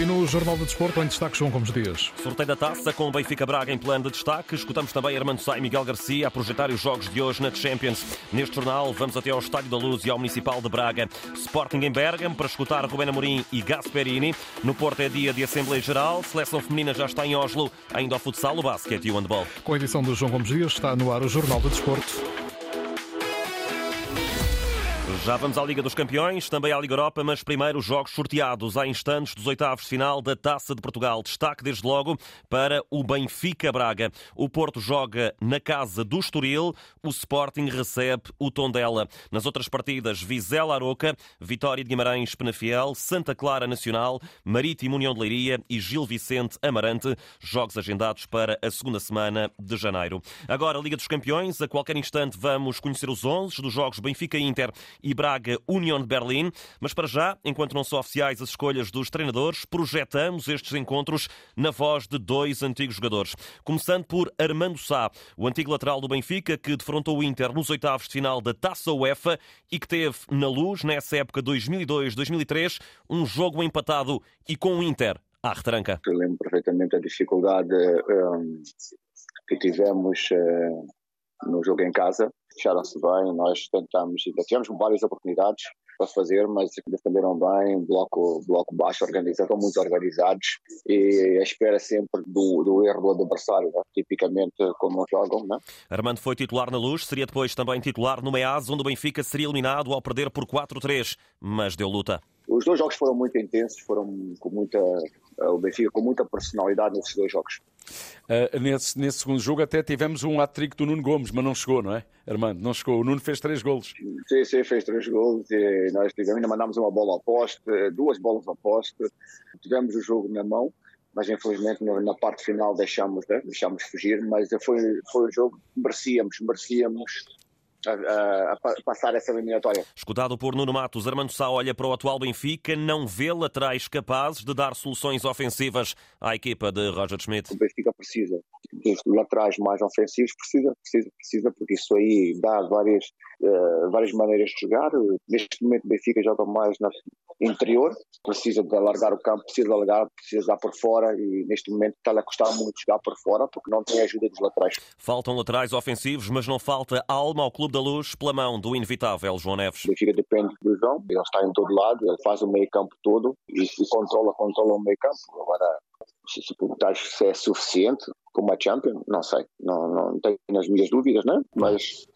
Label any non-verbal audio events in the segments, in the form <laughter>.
E no Jornal do Desporto, em destaque, João Gomes Dias. Sorteio da taça com o Benfica Braga em plano de destaque. Escutamos também Armando Sá e Miguel Garcia a projetar os jogos de hoje na Champions. Neste jornal, vamos até ao Estádio da Luz e ao Municipal de Braga. Sporting em Bergamo para escutar Rubén Amorim e Gasperini. No Porto é dia de Assembleia Geral. Seleção feminina já está em Oslo. Ainda ao futsal, o basquete e o handball. Com a edição do João Gomes Dias, está no ar o Jornal do Desporto. Já vamos à Liga dos Campeões, também à Liga Europa, mas primeiro os jogos sorteados há instantes dos oitavos de final da Taça de Portugal. Destaque desde logo para o Benfica Braga. O Porto joga na casa do Estoril, o Sporting recebe o Tondela. Nas outras partidas, Vizela Aroca, Vitória de Guimarães Penafiel, Santa Clara Nacional, Marítimo União de Leiria e Gil Vicente Amarante, jogos agendados para a segunda semana de janeiro. Agora, Liga dos Campeões, a qualquer instante vamos conhecer os 11 dos jogos Benfica-Inter e Braga Union de Berlim. Mas para já, enquanto não são oficiais as escolhas dos treinadores, projetamos estes encontros na voz de dois antigos jogadores. Começando por Armando Sá, o antigo lateral do Benfica, que defrontou o Inter nos oitavos de final da Taça UEFA e que teve na luz, nessa época 2002-2003, um jogo empatado e com o Inter à retranca. Eu lembro perfeitamente a dificuldade um, que tivemos uh, no jogo em casa. Fecharam-se bem, nós tentámos, tivemos várias oportunidades para fazer, mas defenderam bem, bloco, bloco baixo organizado, estão muito organizados e a espera sempre do, do erro do adversário, né? tipicamente como jogam. Né? Armando foi titular na Luz, seria depois também titular no Meaz, onde o Benfica seria eliminado ao perder por 4-3, mas deu luta. Os dois jogos foram muito intensos, foram com muita o Benfica com muita personalidade nesses dois jogos. Uh, nesse, nesse segundo jogo até tivemos um hat-trick do Nuno Gomes, mas não chegou, não é, Armando? Não chegou. O Nuno fez três golos. Sim, sim, fez três golos e nós tivemos, ainda mandámos uma bola ao poste, duas bolas ao poste, tivemos o jogo na mão, mas infelizmente na parte final deixámos, né? deixámos fugir, mas foi, foi um jogo que merecíamos, merecíamos a, a, passar essa eliminatória. Escutado por Nuno Matos, Armando Sá olha para o atual Benfica, não vê laterais capazes de dar soluções ofensivas à equipa de Roger Schmidt. O Benfica precisa dos laterais mais ofensivos, precisa, precisa, precisa, porque isso aí dá várias, uh, várias maneiras de jogar. Neste momento o Benfica joga mais na interior, precisa de alargar o campo, precisa de alargar, precisa de dar por fora e neste momento está-lhe a custar muito jogar por fora porque não tem ajuda dos laterais. Faltam laterais ofensivos, mas não falta alma ao clube da Luz pela mão do inevitável João Neves. O Benfica depende do João, ele está em todo lado, ele faz o meio campo todo e se controla, controla o meio campo. Agora, se, se, se é suficiente como uma Champions, não sei, não, não tenho as minhas dúvidas, né? mas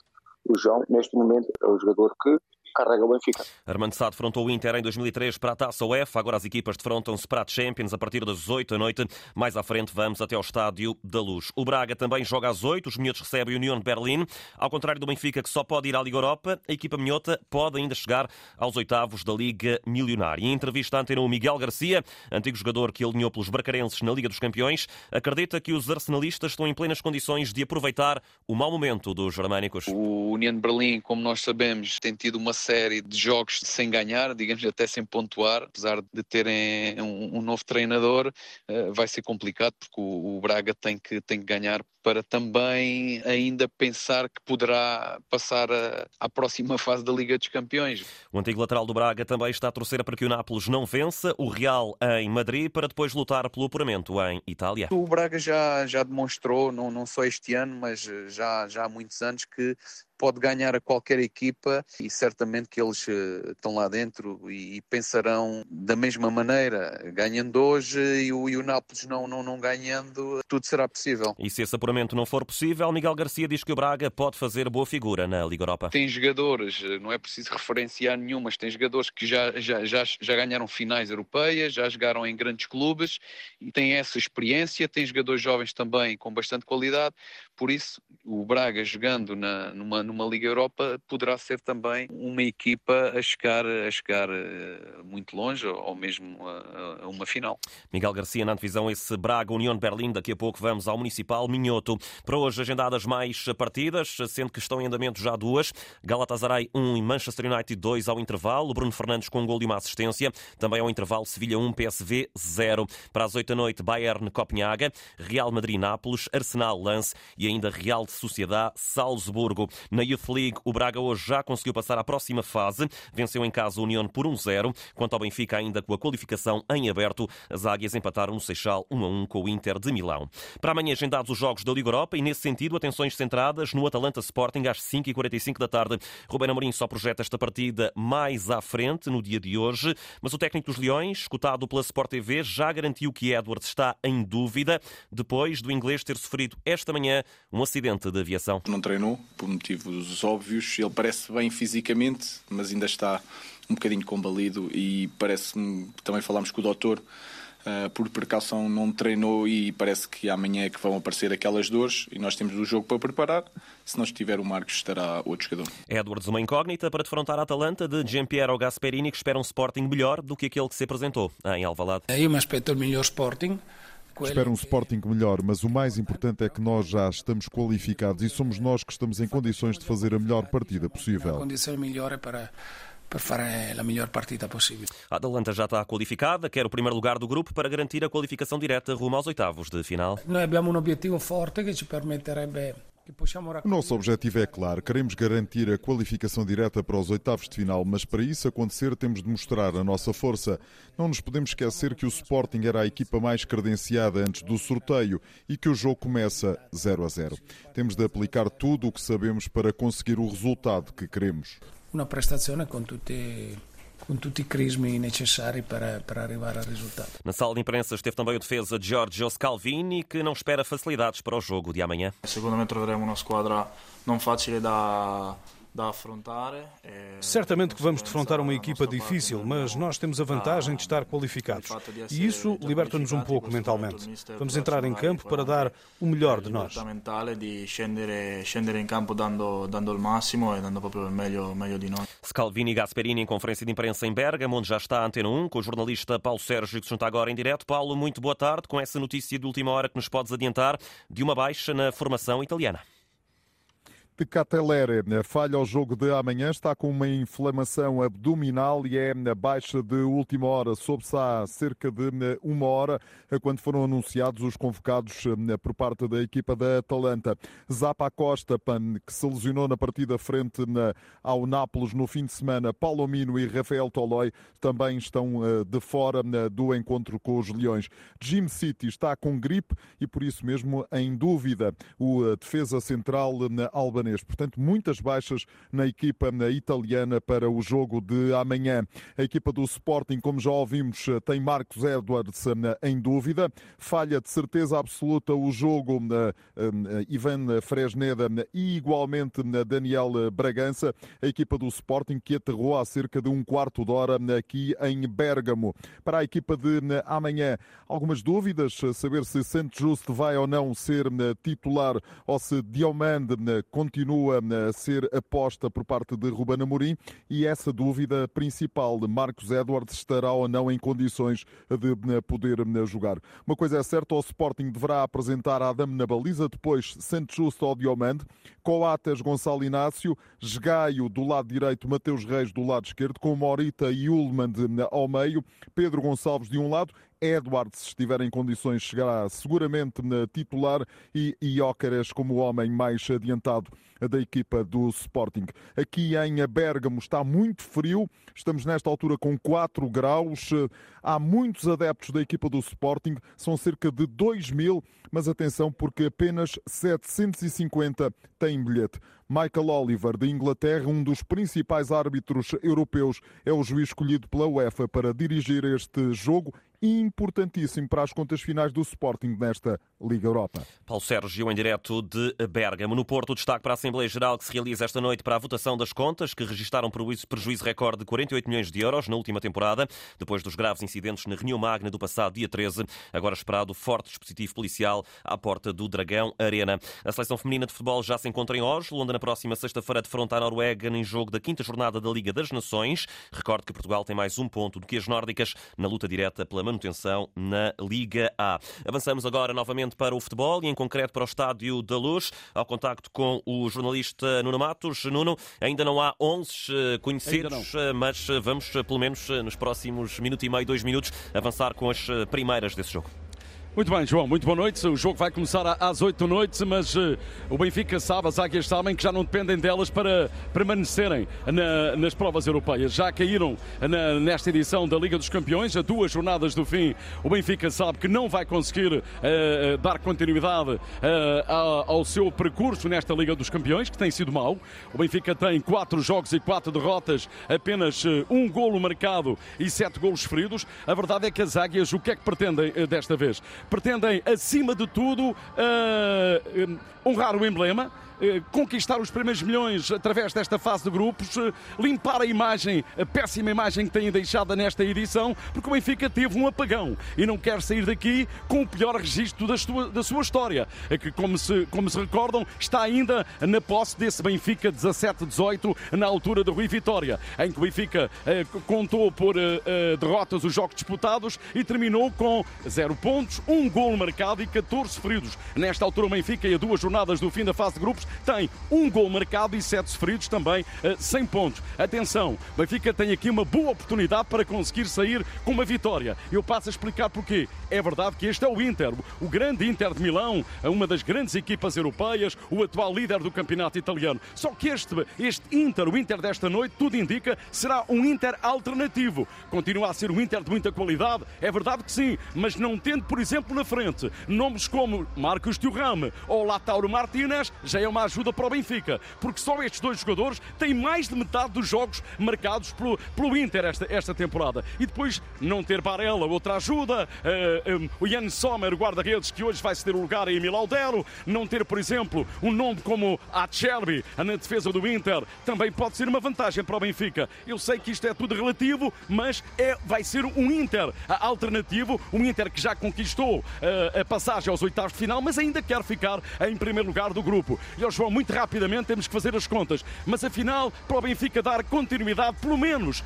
o João, neste momento, é o jogador que carrega o Benfica. Armando Sá defrontou o Inter em 2003 para a Taça UEFA. Agora as equipas defrontam-se para a Champions a partir das 8 da noite. Mais à frente vamos até ao Estádio da Luz. O Braga também joga às 8. Os minhotos recebem a União de Berlim. Ao contrário do Benfica, que só pode ir à Liga Europa, a equipa minhota pode ainda chegar aos oitavos da Liga Milionária. Em entrevista ante o Miguel Garcia, antigo jogador que alinhou pelos bracarenses na Liga dos Campeões, acredita que os arsenalistas estão em plenas condições de aproveitar o mau momento dos germânicos. O União de Berlim, como nós sabemos, tem tido uma série de jogos sem ganhar, digamos até sem pontuar, apesar de terem um, um novo treinador, uh, vai ser complicado porque o, o, Braga tem que, tem que ganhar para também ainda pensar que poderá passar a, à próxima fase da Liga dos Campeões. O antigo lateral do Braga também está a torcer para que o Nápoles não vença, o Real em Madrid, para depois lutar pelo apuramento em Itália. O Braga já, já demonstrou, não, não só este ano, mas já, já há muitos anos, que pode ganhar a qualquer equipa e certamente que eles uh, estão lá dentro e, e, pensarão da mesma maneira, ganhando hoje e o, e o Nápoles não, não, não ganhando, tudo será possível. E se esse apuramento não for possível, Miguel Garcia diz que o Braga pode fazer boa figura na Liga Europa. Tem jogadores, eh, não é preciso referenciar nenhum, mas tem jogadores que já, já, já, já ganharam finais europeias, já jogaram em grandes clubes e têm essa experiência, tem jogadores jovens também com bastante qualidade, por isso o Braga jogando na, numa numa Liga Europa poderá ser também uma equipa a chegar, a chegar eh, muito longe ou mesmo a, a uma final. Miguel Garcia na divisão esse Braga União Berlim. Daqui a pouco vamos ao Municipal Minhoto. Para hoje, agendadas mais partidas, sendo que estão em andamento já duas. Galatasaray 1 e Manchester United 2 ao intervalo. Bruno Fernandes com um gol e uma assistência. Também ao intervalo, Sevilha 1, PSV 0. Para as 8 da noite, Bayern Copenhaga, Real Madrid Nápoles, Arsenal Lance e ainda Real de Sociedade Salzburgo. Na Youth League, o Braga hoje já conseguiu passar à próxima fase. Venceu em casa o União por 1-0. Quanto ao Benfica, ainda com a qualificação em aberto, as águias empataram no Seixal 1-1 com o Inter de Milão. Para amanhã, agendados os jogos da Liga Europa e, nesse sentido, atenções centradas no Atalanta Sporting às 5h45 da tarde. Ruben Amorim só projeta esta partida mais à frente no dia de hoje, mas o técnico dos Leões, escutado pela Sport TV, já garantiu que Edwards está em dúvida depois do inglês ter sofrido esta manhã um acidente de aviação. Não treinou, por motivos óbvios. Ele parece bem fisicamente, mas ainda está um bocadinho combalido e parece-me, também falámos com o doutor, Uh, por precaução não treinou e parece que amanhã é que vão aparecer aquelas dores e nós temos o jogo para preparar. Se não estiver o Marcos, estará outro jogador. Edwards, uma incógnita para defrontar a Atalanta de Giampiero Gasperini, que espera um Sporting melhor do que aquele que se apresentou em Alvalade. Eu me aspetto o melhor Sporting. Espero um Sporting melhor, mas o mais importante é que nós já estamos qualificados e somos nós que estamos em condições de fazer a melhor partida possível. A condição melhor é para para fazer a melhor partida possível. A Atalanta já está qualificada, quer o primeiro lugar do grupo para garantir a qualificação direta rumo aos oitavos de final. Nós abbiamo um objetivo forte que ci permetterebbe o nosso objetivo é claro, queremos garantir a qualificação direta para os oitavos de final, mas para isso acontecer temos de mostrar a nossa força. Não nos podemos esquecer que o Sporting era a equipa mais credenciada antes do sorteio e que o jogo começa 0 a 0. Temos de aplicar tudo o que sabemos para conseguir o resultado que queremos una prestazione con tutti com tutti i crismi necessari para, para arrivar ao resultado. Na sala de imprensa esteve também o defesa Giorgio Scalvini, que não espera facilidades para o jogo de amanhã. Seguramente troveremo uma squadra não fácil da Certamente que vamos defrontar uma equipa difícil, mas nós temos a vantagem de estar qualificados. E isso liberta-nos um pouco mentalmente. Vamos entrar em campo para dar o e melhor de nós. Scalvini Gasperini em conferência de imprensa em Bergamo, onde já está a Antena 1, com o jornalista Paulo Sérgio, que se junta agora em direto. Paulo, muito boa tarde, com essa notícia de última hora que nos podes adiantar de uma baixa na formação italiana de Catelere. Falha ao jogo de amanhã, está com uma inflamação abdominal e é baixa de última hora. Soube-se há cerca de uma hora, quando foram anunciados os convocados por parte da equipa da Atalanta. Zapa Costa, que se lesionou na partida frente ao Nápoles no fim de semana. Palomino e Rafael Toloi também estão eh, de fora do encontro com os Leões. Jim City está com gripe e por isso mesmo em dúvida o eh, defesa central Alba albanês. Portanto, muitas baixas na equipa italiana para o jogo de amanhã. A equipa do Sporting, como já ouvimos, tem Marcos Edwards eh, em dúvida. Falha de certeza absoluta o jogo eh, eh, Ivan Fresneda e igualmente Daniel Bragança. A equipa do Sporting que aterrou há cerca de um quarto de hora aqui em Bérgamo. Para a equipa de amanhã, algumas dúvidas, saber se Santos Justo vai ou não ser titular ou se Diomande continua continua a ser aposta por parte de Ruben Amorim e essa dúvida principal de Marcos Edwards estará ou não em condições de poder jogar. Uma coisa é certa, o Sporting deverá apresentar Adam na baliza, depois Santos Justo ao Diomande, Coates Gonçalo Inácio, Esgaio do lado direito, Mateus Reis do lado esquerdo, com Morita e Ullman ao meio, Pedro Gonçalves de um lado Edward, se estiver em condições, chegará seguramente na titular e Iócares como o homem mais adiantado da equipa do Sporting. Aqui em Bergamo está muito frio, estamos nesta altura com 4 graus. Há muitos adeptos da equipa do Sporting, são cerca de 2 mil, mas atenção porque apenas 750 têm bilhete. Michael Oliver, de Inglaterra, um dos principais árbitros europeus, é o juiz escolhido pela UEFA para dirigir este jogo importantíssimo para as contas finais do Sporting nesta Liga Europa. Paulo Sérgio, em direto de Bergamo. No Porto, destaque para a Assembleia Geral que se realiza esta noite para a votação das contas, que registaram prejuízo recorde de 48 milhões de euros na última temporada, depois dos graves incidentes na Reunião Magna do passado dia 13. Agora esperado forte dispositivo policial à porta do Dragão Arena. A seleção feminina de futebol já se encontra em Oslo, onde na próxima sexta-feira defronta a Noruega em jogo da quinta jornada da Liga das Nações. Recorde que Portugal tem mais um ponto do que as nórdicas na luta direta pela manutenção na Liga A. Avançamos agora novamente para o futebol e, em concreto, para o Estádio da Luz, ao contacto com o jornalista Nuno Matos. Nuno, ainda não há 11 eh, conhecidos, eh, mas eh, vamos, pelo menos nos próximos minuto e meio, dois minutos, avançar com as primeiras desse jogo. Muito bem, João, muito boa noite. O jogo vai começar às 8 da noite, mas uh, o Benfica sabe, as águias sabem que já não dependem delas para permanecerem na, nas provas europeias. Já caíram na, nesta edição da Liga dos Campeões, a duas jornadas do fim. O Benfica sabe que não vai conseguir uh, dar continuidade uh, ao, seu percurso nesta Liga dos Campeões, que tem sido mau. O Benfica tem quatro jogos e quatro derrotas, apenas um golo marcado e sete golos feridos. A verdade é que as águias, o que é que pretendem desta vez? Pretendem, acima de tudo, uh, honrar o emblema conquistar os primeiros milhões através desta fase de grupos, eh, limpar a imagem, a péssima imagem que têm deixado nesta edição, porque o Benfica teve um apagão e não quer sair daqui com o pior registro da sua, da sua história, é que, como se, como se recordam, está ainda na posse desse Benfica 17-18, na altura do Rui Vitória, em que o Benfica eh, contou por eh, eh, derrotas os jogos disputados e terminou com 0 pontos, um gol marcado e 14 feridos. Nesta altura, o Benfica, e a duas jornadas do fim da fase de grupos, tem um gol marcado e sete sofridos, também 100 eh, pontos. Atenção, Benfica tem aqui uma boa oportunidade para conseguir sair com uma vitória. Eu passo a explicar porquê. É verdade que este é o Inter, o grande Inter de Milão, uma das grandes equipas europeias, o atual líder do campeonato italiano. Só que este, este Inter, o Inter desta noite, tudo indica, será um Inter alternativo. Continua a ser um Inter de muita qualidade, é verdade que sim, mas não tendo, por exemplo, na frente nomes como Marcos Thuram ou Latauro Martinez, já é uma ajuda para o Benfica, porque só estes dois jogadores têm mais de metade dos jogos marcados pelo, pelo Inter esta, esta temporada. E depois não ter Barella, outra ajuda, uh, eh, um, eh, o Jan Sommer, guarda-redes, que hoje vai ceder o lugar a Emil Aldero, não ter, por exemplo, um nome como Acerbi na defesa do Inter, também pode ser uma vantagem para o Benfica. Eu sei que isto é tudo relativo, mas é, vai ser um Inter alternativo, um Inter que já conquistou uh, a passagem aos oitavos de final, mas ainda quer ficar em primeiro lugar do grupo. Ó João, muito rapidamente temos que fazer as contas. Mas afinal, para o Benfica dar continuidade, pelo menos,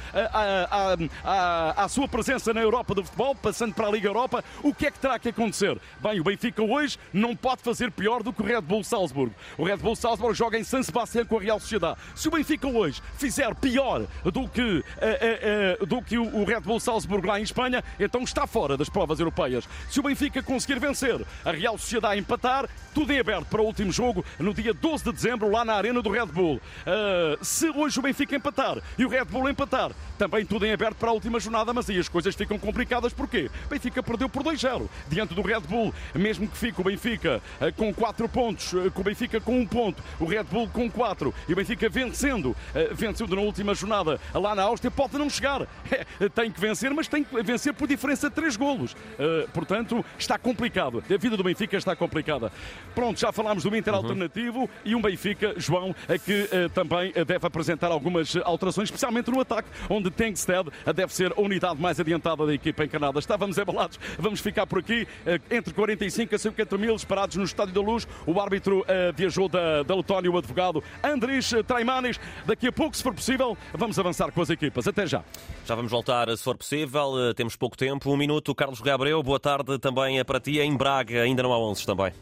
à sua presença na Europa do futebol, passando para a Liga Europa, o que é que terá que acontecer? Bem, o Benfica hoje não pode fazer pior do que o Red Bull Salzburgo. O Red Bull Salzburgo joga em San Sebastián com a Real Sociedade. Se o Benfica hoje fizer pior do que, uh, uh, uh, do que o Red Bull Salzburgo lá em Espanha, então está fora das provas europeias. Se o Benfica conseguir vencer a Real Sociedade empatar, tudo em aberto para o último jogo no dia 12 de dezembro, lá na arena do Red Bull. Uh, se hoje o Benfica empatar e o Red Bull empatar, também tudo em aberto para a última jornada, mas aí as coisas ficam complicadas. Porquê? Benfica perdeu por 2-0 diante do Red Bull. Mesmo que fique o Benfica uh, com 4 pontos, uh, com o Benfica com 1 um ponto, o Red Bull com 4 e o Benfica vencendo, vencendo na última jornada lá na Áustria, pode não chegar. <laughs> tem que vencer, mas tem que vencer por diferença de 3 golos. portanto, está complicado. A vida do Benfica está complicada. Pronto, já falámos do Inter uhum. alternativo e um Benfica, João, que uh, também eh, deve apresentar algumas alterações, especialmente no ataque, onde Tengsted deve ser a unidade mais adiantada da equipa encanada. Estávamos embalados, vamos ficar por aqui, entre 45 a 50 mil esperados no Estádio da Luz. O árbitro uh, viajou da, Letónia, o advogado Andris Traimanes. Daqui a pouco, se for possível, vamos avançar com as equipas. Até já. Já vamos voltar, se for possível. Temos pouco tempo, um minuto. Carlos Gabriel, boa tarde também para ti. Em Braga ainda não há 11 também.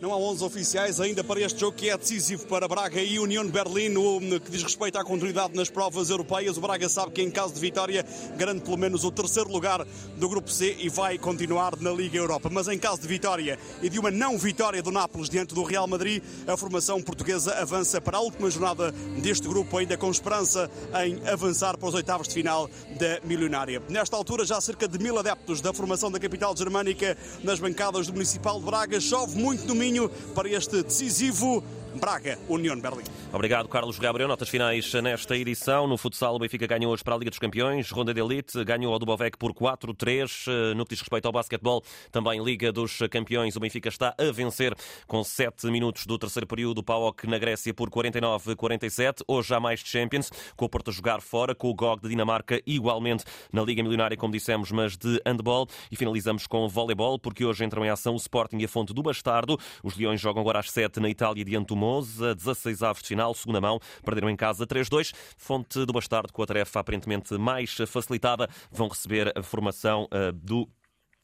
Não há 11 oficiais ainda para este jogo que é decisivo para Braga e União Berlim no que diz respeito à continuidade nas provas europeias. O Braga sabe que em caso de vitória garante pelo menos o terceiro lugar do grupo C e vai continuar na Liga Europa. Mas em caso de vitória e de uma não vitória do Nápoles diante do Real Madrid, a formação portuguesa avança para a última jornada deste grupo, ainda com esperança em avançar para os oitavos de final da milionária. Nesta altura, já cerca de mil adeptos da formação da capital germânica nas bancadas do Municipal de Braga. Chove muito no caminho para este decisivo Braga, União Berlim. Obrigado, Carlos Gabriel. Notas finais nesta edição. No futsal, o Benfica ganhou hoje para a Liga dos Campeões. Ronda de Elite ganhou ao Dubovec por 4-3. No que diz respeito ao basquetebol, também Liga dos Campeões. O Benfica está a vencer com 7 minutos do terceiro período. O PAOK na Grécia por 49-47. Hoje há mais Champions, com o Porto a jogar fora, com o GOG de Dinamarca igualmente na Liga Milionária, como dissemos, mas de handball. E finalizamos com voleibol, porque hoje entram em ação o Sporting e a Fonte do Bastardo. Os Leões jogam agora às 7 na Itália diante do Somoza, 16 avos de final, segunda mão, perderam em casa 3-2. Fonte do Bastardo, com a tarefa aparentemente mais facilitada, vão receber a formação uh, do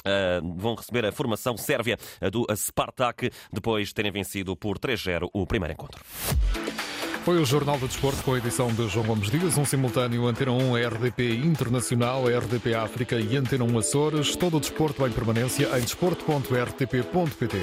Uh, vão receber a formação sérvia do Spartak depois de terem vencido por 3-0 o primeiro encontro. Foi o Jornal do Desporto com a edição de João Gomes Dias, um simultâneo Antena 1 RDP Internacional, RDP África e Antena 1 Açores. Todo o desporto em permanência em desporto.rtp.pt.